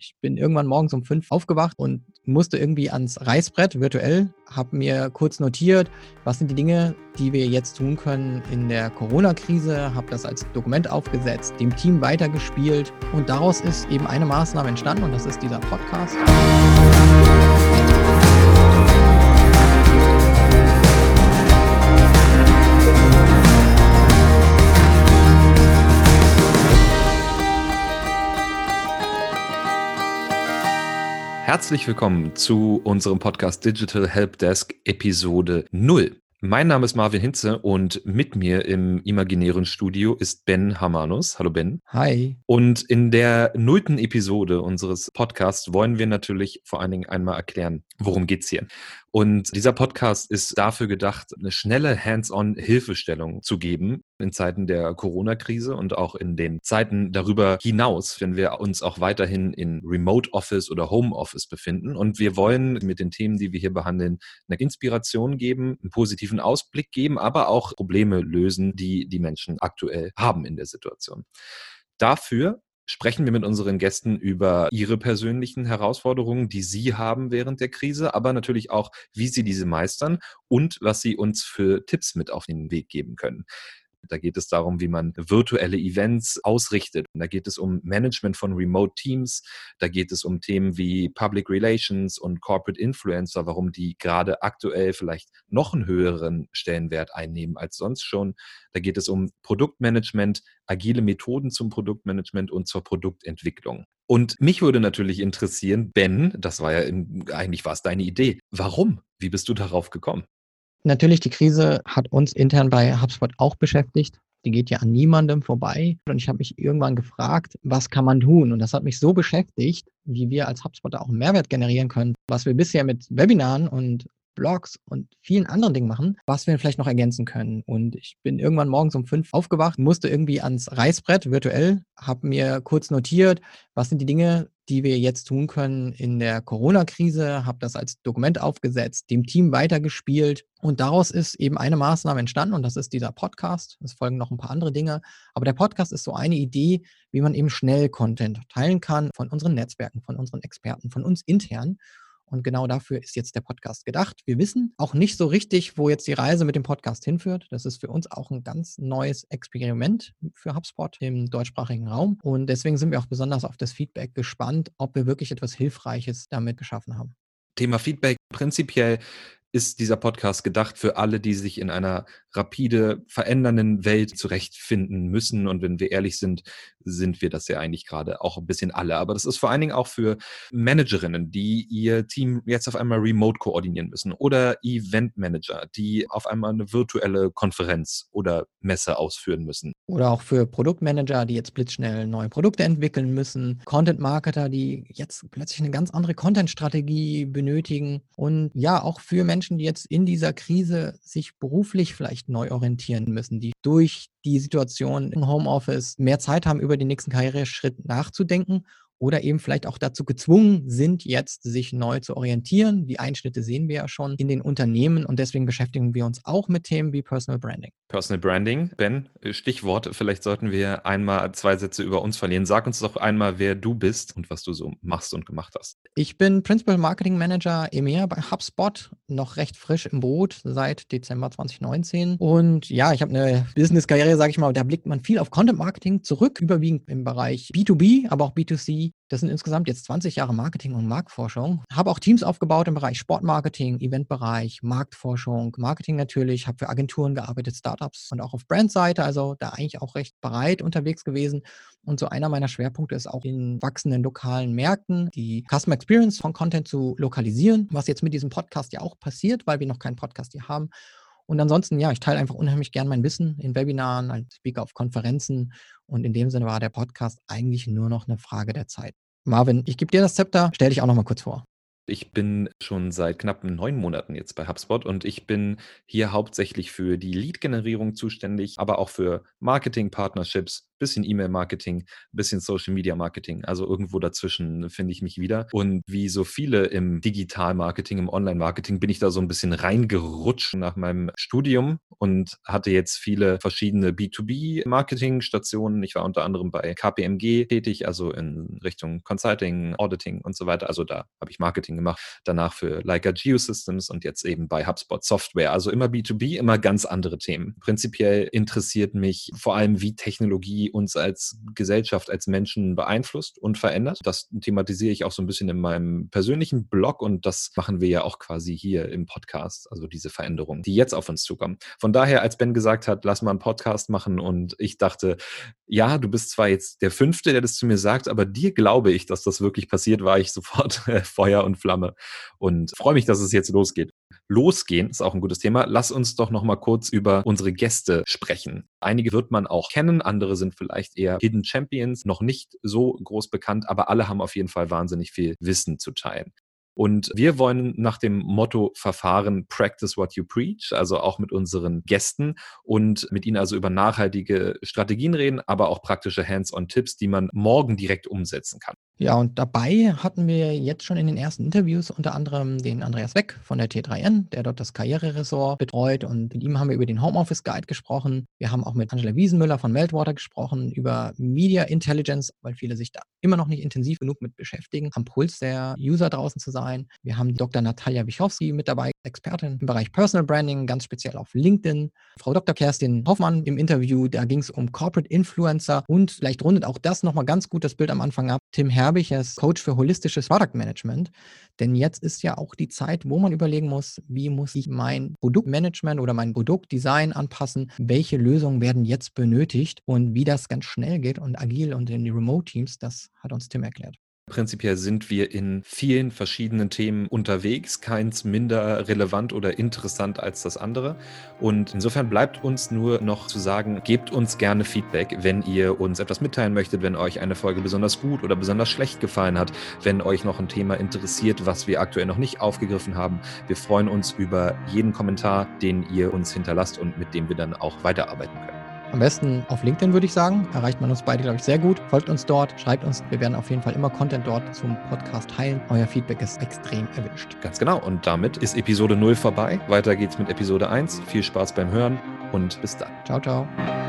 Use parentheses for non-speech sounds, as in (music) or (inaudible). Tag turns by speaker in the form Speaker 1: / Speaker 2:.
Speaker 1: ich bin irgendwann morgens um fünf aufgewacht und musste irgendwie ans Reißbrett virtuell, habe mir kurz notiert, was sind die Dinge, die wir jetzt tun können in der Corona-Krise, habe das als Dokument aufgesetzt, dem Team weitergespielt und daraus ist eben eine Maßnahme entstanden und das ist dieser Podcast.
Speaker 2: Herzlich willkommen zu unserem Podcast Digital Helpdesk Episode 0. Mein Name ist Marvin Hinze und mit mir im imaginären Studio ist Ben Hamanus. Hallo Ben.
Speaker 1: Hi.
Speaker 2: Und in der nullten Episode unseres Podcasts wollen wir natürlich vor allen Dingen einmal erklären, worum geht's hier. Und dieser Podcast ist dafür gedacht, eine schnelle Hands-on-Hilfestellung zu geben in Zeiten der Corona-Krise und auch in den Zeiten darüber hinaus, wenn wir uns auch weiterhin in Remote Office oder Home Office befinden. Und wir wollen mit den Themen, die wir hier behandeln, eine Inspiration geben, einen positiven Ausblick geben, aber auch Probleme lösen, die die Menschen aktuell haben in der Situation. Dafür sprechen wir mit unseren Gästen über ihre persönlichen Herausforderungen, die sie haben während der Krise, aber natürlich auch, wie sie diese meistern und was sie uns für Tipps mit auf den Weg geben können. Da geht es darum, wie man virtuelle Events ausrichtet. Da geht es um Management von Remote Teams. Da geht es um Themen wie Public Relations und Corporate Influencer, warum die gerade aktuell vielleicht noch einen höheren Stellenwert einnehmen als sonst schon. Da geht es um Produktmanagement, agile Methoden zum Produktmanagement und zur Produktentwicklung. Und mich würde natürlich interessieren, Ben, das war ja in, eigentlich war es deine Idee. Warum? Wie bist du darauf gekommen?
Speaker 1: Natürlich, die Krise hat uns intern bei HubSpot auch beschäftigt. Die geht ja an niemandem vorbei. Und ich habe mich irgendwann gefragt, was kann man tun? Und das hat mich so beschäftigt, wie wir als HubSpot auch einen Mehrwert generieren können, was wir bisher mit Webinaren und Blogs und vielen anderen Dingen machen, was wir vielleicht noch ergänzen können. Und ich bin irgendwann morgens um fünf aufgewacht, musste irgendwie ans Reißbrett virtuell, habe mir kurz notiert, was sind die Dinge, die wir jetzt tun können in der Corona-Krise, habe das als Dokument aufgesetzt, dem Team weitergespielt und daraus ist eben eine Maßnahme entstanden und das ist dieser Podcast. Es folgen noch ein paar andere Dinge, aber der Podcast ist so eine Idee, wie man eben schnell Content teilen kann von unseren Netzwerken, von unseren Experten, von uns intern. Und genau dafür ist jetzt der Podcast gedacht. Wir wissen auch nicht so richtig, wo jetzt die Reise mit dem Podcast hinführt. Das ist für uns auch ein ganz neues Experiment für HubSpot im deutschsprachigen Raum. Und deswegen sind wir auch besonders auf das Feedback gespannt, ob wir wirklich etwas Hilfreiches damit geschaffen haben.
Speaker 2: Thema Feedback. Prinzipiell ist dieser Podcast gedacht für alle, die sich in einer rapide verändernden Welt zurechtfinden müssen. Und wenn wir ehrlich sind, sind wir das ja eigentlich gerade auch ein bisschen alle. Aber das ist vor allen Dingen auch für Managerinnen, die ihr Team jetzt auf einmal remote koordinieren müssen oder Eventmanager, die auf einmal eine virtuelle Konferenz oder Messe ausführen müssen.
Speaker 1: Oder auch für Produktmanager, die jetzt blitzschnell neue Produkte entwickeln müssen, Content-Marketer, die jetzt plötzlich eine ganz andere Content-Strategie benötigen und ja, auch für Menschen, die jetzt in dieser Krise sich beruflich vielleicht vielleicht neu orientieren müssen, die durch die Situation im Homeoffice mehr Zeit haben, über den nächsten Karriereschritt nachzudenken oder eben vielleicht auch dazu gezwungen sind, jetzt sich neu zu orientieren. Die Einschnitte sehen wir ja schon in den Unternehmen und deswegen beschäftigen wir uns auch mit Themen wie Personal Branding.
Speaker 2: Personal Branding, Ben, Stichwort, vielleicht sollten wir einmal zwei Sätze über uns verlieren. Sag uns doch einmal, wer du bist und was du so machst und gemacht hast.
Speaker 1: Ich bin Principal Marketing Manager EMEA bei HubSpot, noch recht frisch im Boot seit Dezember 2019. Und ja, ich habe eine Business-Karriere, sage ich mal, da blickt man viel auf Content Marketing zurück, überwiegend im Bereich B2B, aber auch B2C das sind insgesamt jetzt 20 Jahre Marketing und Marktforschung. Habe auch Teams aufgebaut im Bereich Sportmarketing, Eventbereich, Marktforschung, Marketing natürlich. Habe für Agenturen gearbeitet, Startups und auch auf Brandseite. Also da eigentlich auch recht breit unterwegs gewesen. Und so einer meiner Schwerpunkte ist auch in wachsenden lokalen Märkten die Customer Experience von Content zu lokalisieren, was jetzt mit diesem Podcast ja auch passiert, weil wir noch keinen Podcast hier haben. Und ansonsten, ja, ich teile einfach unheimlich gern mein Wissen in Webinaren, als Speaker auf Konferenzen. Und in dem Sinne war der Podcast eigentlich nur noch eine Frage der Zeit. Marvin, ich gebe dir das Zepter, stell dich auch noch mal kurz vor.
Speaker 2: Ich bin schon seit knapp neun Monaten jetzt bei HubSpot und ich bin hier hauptsächlich für die Lead-Generierung zuständig, aber auch für Marketing-Partnerships, bisschen E-Mail-Marketing, bisschen Social-Media-Marketing. Also irgendwo dazwischen finde ich mich wieder. Und wie so viele im Digital-Marketing, im Online-Marketing, bin ich da so ein bisschen reingerutscht nach meinem Studium und hatte jetzt viele verschiedene B2B-Marketing-Stationen. Ich war unter anderem bei KPMG tätig, also in Richtung Consulting, Auditing und so weiter. Also da habe ich Marketing gemacht. Danach für Leica Geosystems und jetzt eben bei HubSpot Software. Also immer B2B, immer ganz andere Themen. Prinzipiell interessiert mich vor allem, wie Technologie uns als Gesellschaft, als Menschen beeinflusst und verändert. Das thematisiere ich auch so ein bisschen in meinem persönlichen Blog und das machen wir ja auch quasi hier im Podcast, also diese Veränderungen, die jetzt auf uns zukommen. Von daher, als Ben gesagt hat, lass mal einen Podcast machen und ich dachte, ja, du bist zwar jetzt der Fünfte, der das zu mir sagt, aber dir glaube ich, dass das wirklich passiert, war ich (laughs) sofort Feuer und Flamme und freue mich, dass es jetzt losgeht. Losgehen ist auch ein gutes Thema. Lass uns doch noch mal kurz über unsere Gäste sprechen. Einige wird man auch kennen, andere sind vielleicht eher Hidden Champions, noch nicht so groß bekannt, aber alle haben auf jeden Fall wahnsinnig viel Wissen zu teilen. Und wir wollen nach dem Motto verfahren, practice what you preach, also auch mit unseren Gästen und mit ihnen also über nachhaltige Strategien reden, aber auch praktische Hands-on-Tipps, die man morgen direkt umsetzen kann.
Speaker 1: Ja, und dabei hatten wir jetzt schon in den ersten Interviews unter anderem den Andreas Weck von der T3N, der dort das Karriereressort betreut. Und mit ihm haben wir über den Homeoffice Guide gesprochen. Wir haben auch mit Angela Wiesenmüller von Meltwater gesprochen über Media Intelligence, weil viele sich da immer noch nicht intensiv genug mit beschäftigen, am Puls der User draußen zu sein. Wir haben Dr. Natalia Wichowski mit dabei, Expertin im Bereich Personal Branding, ganz speziell auf LinkedIn. Frau Dr. Kerstin Hoffmann im Interview, da ging es um Corporate Influencer und vielleicht rundet auch das nochmal ganz gut das Bild am Anfang ab. Tim Herr habe ich als Coach für holistisches Product Management. Denn jetzt ist ja auch die Zeit, wo man überlegen muss, wie muss ich mein Produktmanagement oder mein Produktdesign anpassen, welche Lösungen werden jetzt benötigt und wie das ganz schnell geht und agil und in die Remote-Teams, das hat uns Tim erklärt.
Speaker 2: Prinzipiell sind wir in vielen verschiedenen Themen unterwegs, keins minder relevant oder interessant als das andere. Und insofern bleibt uns nur noch zu sagen, gebt uns gerne Feedback, wenn ihr uns etwas mitteilen möchtet, wenn euch eine Folge besonders gut oder besonders schlecht gefallen hat, wenn euch noch ein Thema interessiert, was wir aktuell noch nicht aufgegriffen haben. Wir freuen uns über jeden Kommentar, den ihr uns hinterlasst und mit dem wir dann auch weiterarbeiten können.
Speaker 1: Am besten auf LinkedIn würde ich sagen. Erreicht man uns beide, glaube ich, sehr gut. Folgt uns dort, schreibt uns. Wir werden auf jeden Fall immer Content dort zum Podcast teilen. Euer Feedback ist extrem erwünscht.
Speaker 2: Ganz genau. Und damit ist Episode 0 vorbei. Weiter geht's mit Episode 1. Viel Spaß beim Hören und bis dann.
Speaker 1: Ciao, ciao.